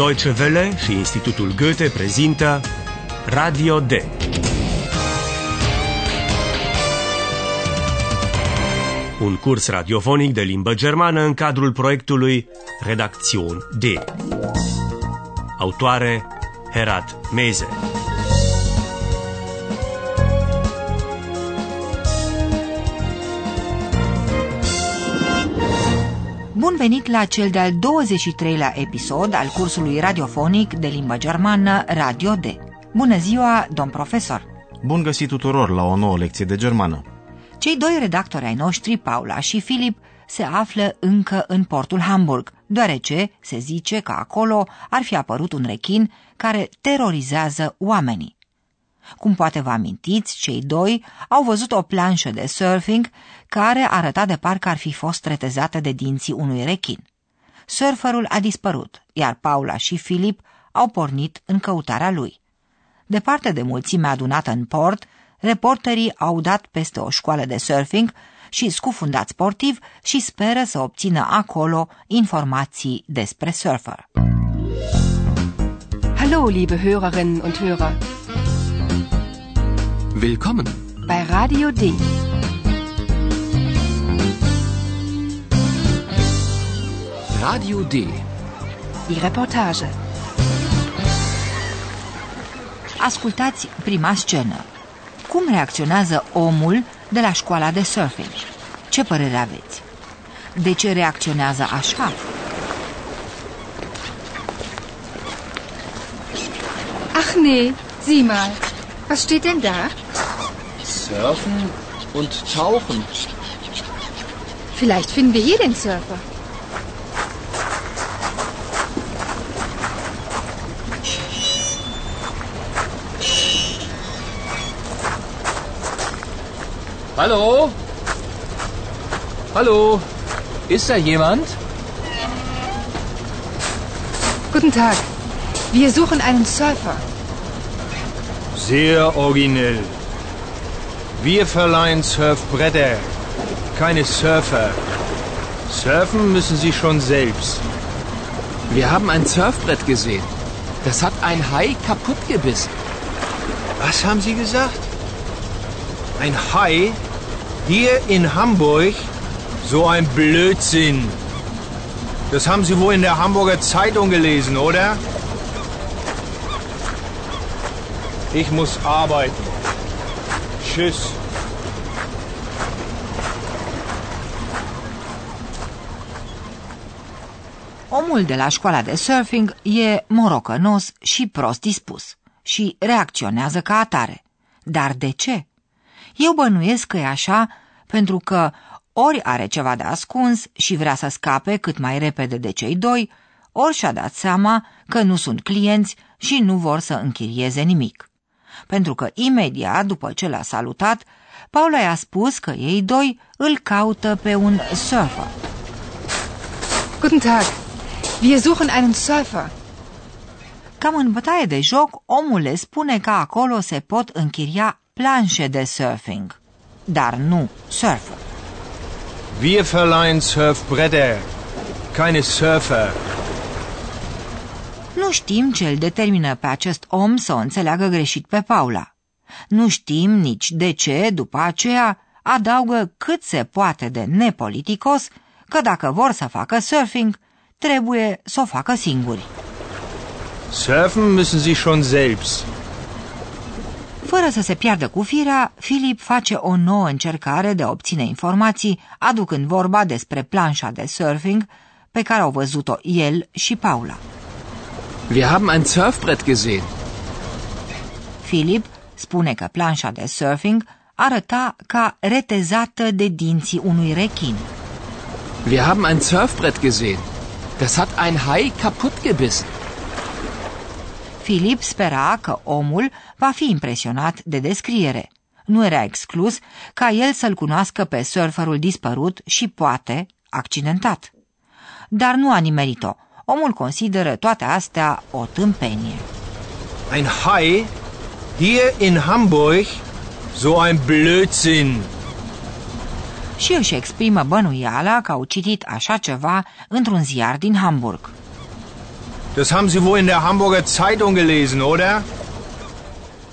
Deutsche Welle și Institutul Goethe prezintă Radio D. Un curs radiofonic de limbă germană în cadrul proiectului Redacțion D. Autoare Herat Meze. Bun venit la cel de-al 23-lea episod al cursului radiofonic de limbă germană Radio D. Bună ziua, domn profesor! Bun găsit tuturor la o nouă lecție de germană. Cei doi redactori ai noștri, Paula și Filip, se află încă în portul Hamburg, deoarece se zice că acolo ar fi apărut un rechin care terorizează oamenii. Cum poate vă amintiți, cei doi au văzut o planșă de surfing care arăta de parcă ar fi fost retezată de dinții unui rechin. Surferul a dispărut, iar Paula și Filip au pornit în căutarea lui. Departe de mulțimea adunată în port, reporterii au dat peste o școală de surfing și scufundat sportiv și speră să obțină acolo informații despre surfer. Hallo, liebe Hörerinnen und Hörer. Willkommen. Bei Radio D. Radio D. Die Reportage. Ascultați prima scenă. Cum reacționează omul de la școala de surfing? Ce părere aveți? De ce reacționează așa? Ach nee, sieh mal. Was steht denn da? Surfen und tauchen. Vielleicht finden wir hier den Surfer. Hallo? Hallo? Ist da jemand? Guten Tag. Wir suchen einen Surfer. Sehr originell. Wir verleihen Surfbretter, keine Surfer. Surfen müssen Sie schon selbst. Wir haben ein Surfbrett gesehen. Das hat ein Hai kaputt gebissen. Was haben Sie gesagt? Ein Hai? Hier in Hamburg? So ein Blödsinn. Das haben Sie wohl in der Hamburger Zeitung gelesen, oder? Ich muss arbeiten. Tschüss. Omul de la școala de surfing e morocănos și prost dispus și reacționează ca atare. Dar de ce? Eu bănuiesc că e așa pentru că ori are ceva de ascuns și vrea să scape cât mai repede de cei doi, ori și-a dat seama că nu sunt clienți și nu vor să închirieze nimic. Pentru că imediat după ce l-a salutat, Paula i-a spus că ei doi îl caută pe un surfer. Guten Tag. Wir suchen einen Surfer. Cam în bătaie de joc, omul le spune că acolo se pot închiria planșe de surfing, dar nu surfer. Wir verleihen Surfbretter, keine Surfer. Nu știm ce îl determină pe acest om să o înțeleagă greșit pe Paula. Nu știm nici de ce, după aceea, adaugă cât se poate de nepoliticos că dacă vor să facă surfing, trebuie să o facă singuri. Surfen müssen Sie schon selbst. Fără să se piardă cu firea, Filip face o nouă încercare de a obține informații, aducând vorba despre planșa de surfing pe care au văzut-o el și Paula. Wir haben ein Surfbrett gesehen. Filip spune că planșa de surfing arăta ca retezată de dinții unui rechin. Wir haben ein Surfbrett gesehen. Das hat ein Hai kaputt gebissen. Filip spera că omul va fi impresionat de descriere. Nu era exclus ca el să-l cunoască pe surferul dispărut și poate accidentat. Dar nu a nimerit-o. Omul consideră toate astea o tâmpenie. Ein Hai? Hier in Hamburg? So ein Blödsinn. Și își exprimă bănuiala că au citit așa ceva într-un ziar din Hamburg. Das haben Sie wohl in der Hamburger Zeitung gelesen, oder?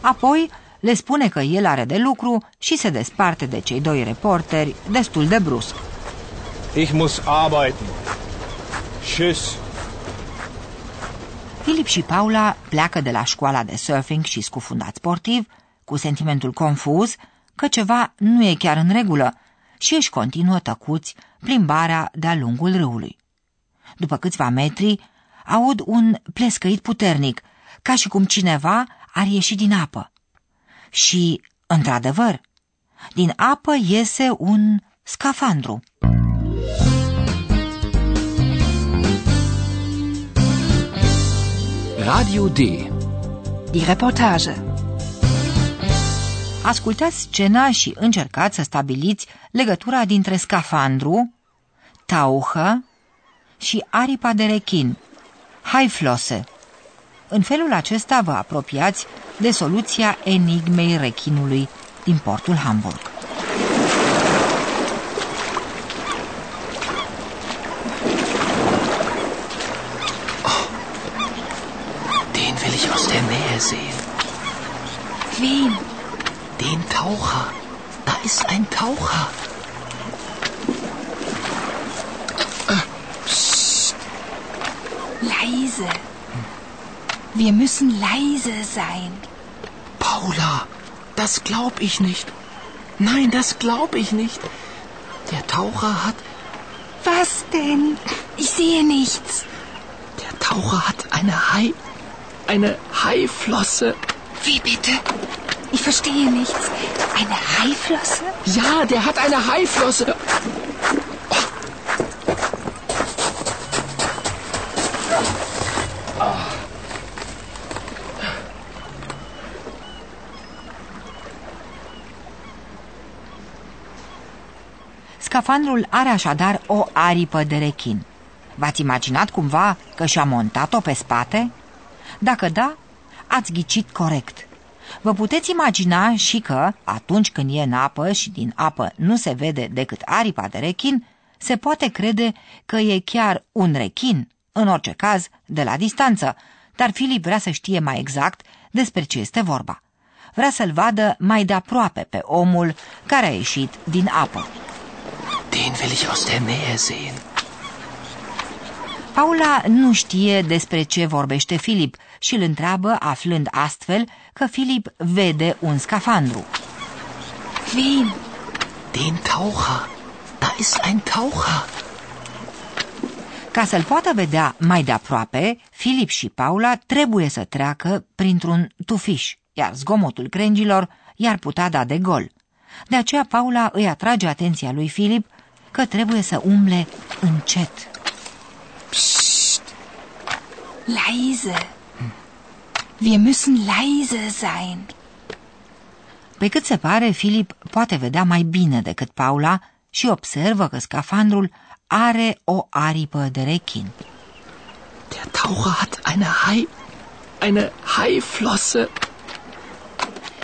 Apoi le spune că el are de lucru și se desparte de cei doi reporteri destul de brusc. Ich muss arbeiten. Tschüss. Filip și Paula pleacă de la școala de surfing și scufundat sportiv cu sentimentul confuz că ceva nu e chiar în regulă și își continuă tăcuți plimbarea de-a lungul râului. După câțiva metri, aud un plescăit puternic, ca și cum cineva ar ieși din apă. Și, într-adevăr, din apă iese un scafandru. Radio D. Die Reportage. Ascultați scena și încercați să stabiliți legătura dintre scafandru, tauhă și aripa de rechin, haiflose. În felul acesta vă apropiați de soluția enigmei rechinului din portul Hamburg. Leise. Wir müssen leise sein. Paula, das glaub ich nicht. Nein, das glaub ich nicht. Der Taucher hat. Was denn? Ich sehe nichts. Der Taucher hat eine Hai. Eine Haiflosse. Wie bitte? Ich verstehe nichts. Eine Haiflosse? Ja, der hat eine Haiflosse. Scafandrul are așadar o aripă de rechin. V-ați imaginat cumva că și-a montat-o pe spate? Dacă da, ați ghicit corect. Vă puteți imagina și că, atunci când e în apă și din apă nu se vede decât aripa de rechin, se poate crede că e chiar un rechin, în orice caz, de la distanță, dar Filip vrea să știe mai exact despre ce este vorba. Vrea să-l vadă mai de aproape pe omul care a ieșit din apă. Den will ich aus der Nähe sehen. Paula nu știe despre ce vorbește Filip și îl întreabă, aflând astfel că Filip vede un scafandru. Wen? Den Taucher. Da ist ein Taucher. Ca să-l poată vedea mai de aproape, Filip și Paula trebuie să treacă printr-un tufiș, iar zgomotul crengilor i-ar putea da de gol. De aceea Paula îi atrage atenția lui Filip că trebuie să umble încet. Leise. Wir müssen leise sein. Pe cât se pare, Filip poate vedea mai bine decât Paula și observă că scafandrul are o aripă de rechin. Der Taucher hat eine Hai. Eine Haiflosse.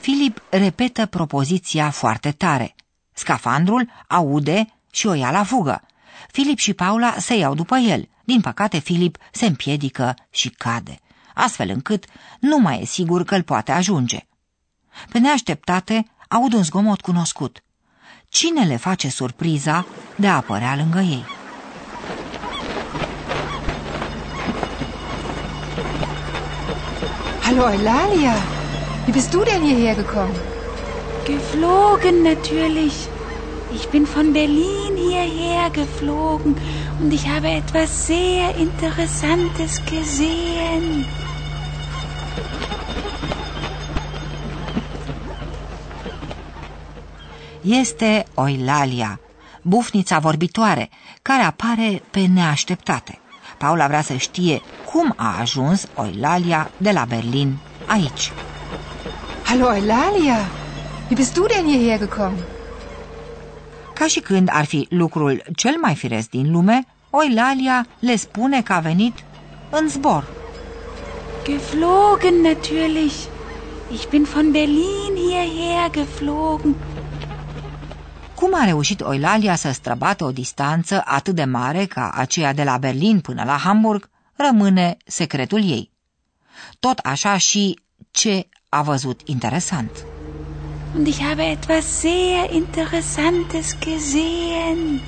Filip repetă propoziția foarte tare. Scafandrul aude și o ia la fugă. Filip și Paula se iau după el. Din păcate, Filip se împiedică și cade, astfel încât nu mai e sigur că îl poate ajunge. Pe neașteptate, aud un zgomot cunoscut. Cine le face surpriza de a apărea lângă ei? Hallo Eulalia. Wie bist du denn hierher gekommen? Geflogen natürlich. Ich bin von Berlin hierher geflogen und ich habe etwas sehr Interessantes gesehen. Este Oilalia, bufnița vorbitoare, care apare pe neașteptate. Paula vrea să știe cum a ajuns Oilalia de la Berlin aici. Hallo Eulalia. Wie bist du denn hierher gekommen? Ca și când ar fi lucrul cel mai firesc din lume, Oilalia le spune că a venit în zbor. Geflogen natürlich. Ich bin von Berlin hierher geflogen. Cum a reușit Oilalia să străbată o distanță atât de mare ca aceea de la Berlin până la Hamburg, rămâne secretul ei. Tot așa și ce a văzut interesant. Und ich habe etwas sehr Interessantes gesehen.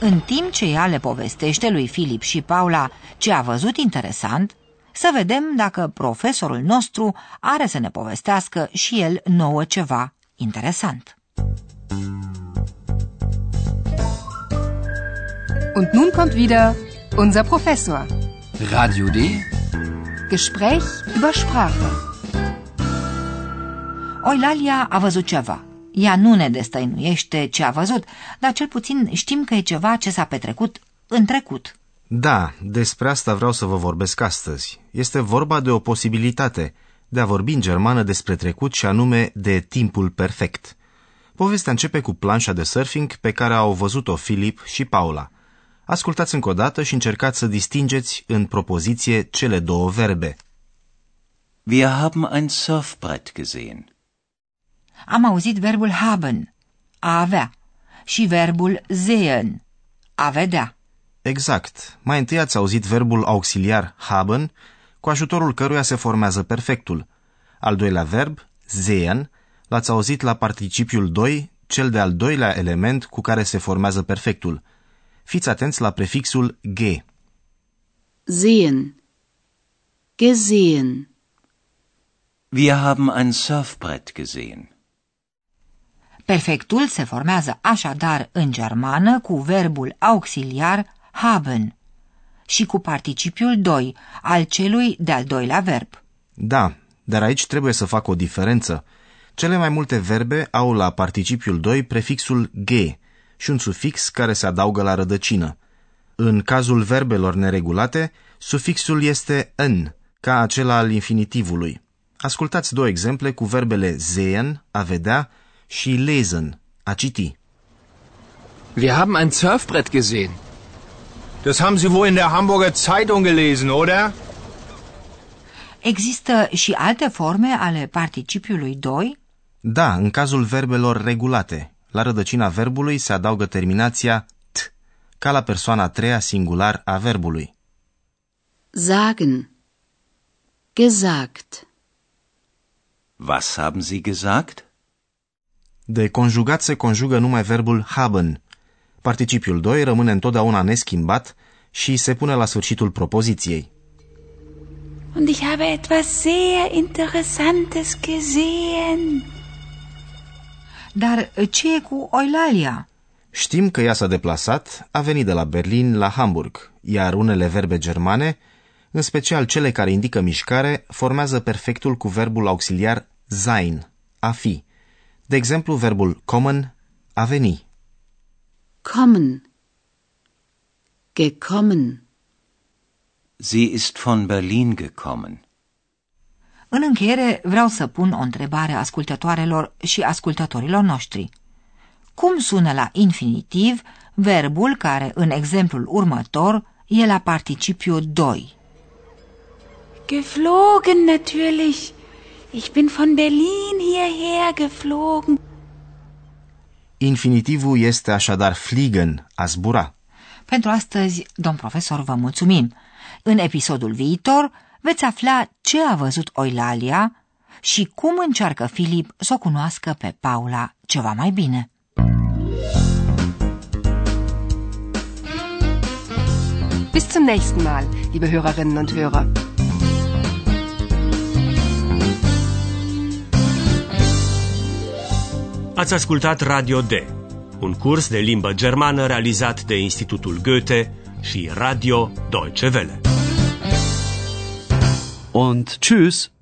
În timp ce ea le povestește lui Filip și Paula ce a văzut interesant, să vedem dacă profesorul nostru are să ne povestească și el nouă ceva interesant. Und nun kommt wieder unser Professor. Radio D. Gespräch über Sprache. Oilalia a văzut ceva. Ea nu ne destăinuiește ce a văzut, dar cel puțin știm că e ceva ce s-a petrecut în trecut. Da, despre asta vreau să vă vorbesc astăzi. Este vorba de o posibilitate de a vorbi în germană despre trecut și anume de timpul perfect. Povestea începe cu planșa de surfing pe care au văzut-o Filip și Paula. Ascultați încă o dată și încercați să distingeți în propoziție cele două verbe. Wir haben ein Surfbrett gesehen. Am auzit verbul haben, a avea, și verbul sehen, a vedea. Exact. Mai întâi ați auzit verbul auxiliar haben, cu ajutorul căruia se formează perfectul. Al doilea verb, sehen, l-ați auzit la participiul 2, cel de-al doilea element cu care se formează perfectul. Fiți atenți la prefixul g. Sehen. Gesehen. Wir haben ein Surfbrett gesehen. Perfectul se formează așadar în germană cu verbul auxiliar haben și cu participiul 2 al celui de-al doilea verb. Da, dar aici trebuie să fac o diferență. Cele mai multe verbe au la participiul 2 prefixul g și un sufix care se adaugă la rădăcină. În cazul verbelor neregulate, sufixul este în, ca acela al infinitivului. Ascultați două exemple cu verbele sehen, a vedea, și lesen, a citi. Wir haben ein Surfbrett gesehen. Das haben Sie wohl in der Hamburger Zeitung gelesen, oder? Există și alte forme ale participiului 2? Da, în cazul verbelor regulate. La rădăcina verbului se adaugă terminația t, ca la persoana a treia singular a verbului. Sagen. Gesagt. Was haben Sie gesagt? De conjugat se conjugă numai verbul haben. Participiul 2 rămâne întotdeauna neschimbat și se pune la sfârșitul propoziției. Und ich habe etwas sehr Interessantes gesehen. Dar ce e cu Oilalia? Știm că ea s-a deplasat, a venit de la Berlin la Hamburg, iar unele verbe germane, în special cele care indică mișcare, formează perfectul cu verbul auxiliar sein, a fi. De exemplu, verbul kommen, a veni. Kommen. Gekommen. Sie ist von Berlin gekommen. În încheiere vreau să pun o întrebare ascultătoarelor și ascultătorilor noștri. Cum sună la infinitiv verbul care, în exemplul următor, e la participiu 2? Geflogen natürlich. Ich bin von Berlin hierher geflogen. Infinitivul este așadar fliegen, a zbura. Pentru astăzi, domn profesor, vă mulțumim. În episodul viitor veți afla ce a văzut Oilalia și cum încearcă Filip să o cunoască pe Paula ceva mai bine. Bis zum nächsten Mal, liebe Hörerinnen und Hörer. Ați ascultat Radio D, un curs de limbă germană realizat de Institutul Goethe și Radio Deutsche Welle. Und tschüss.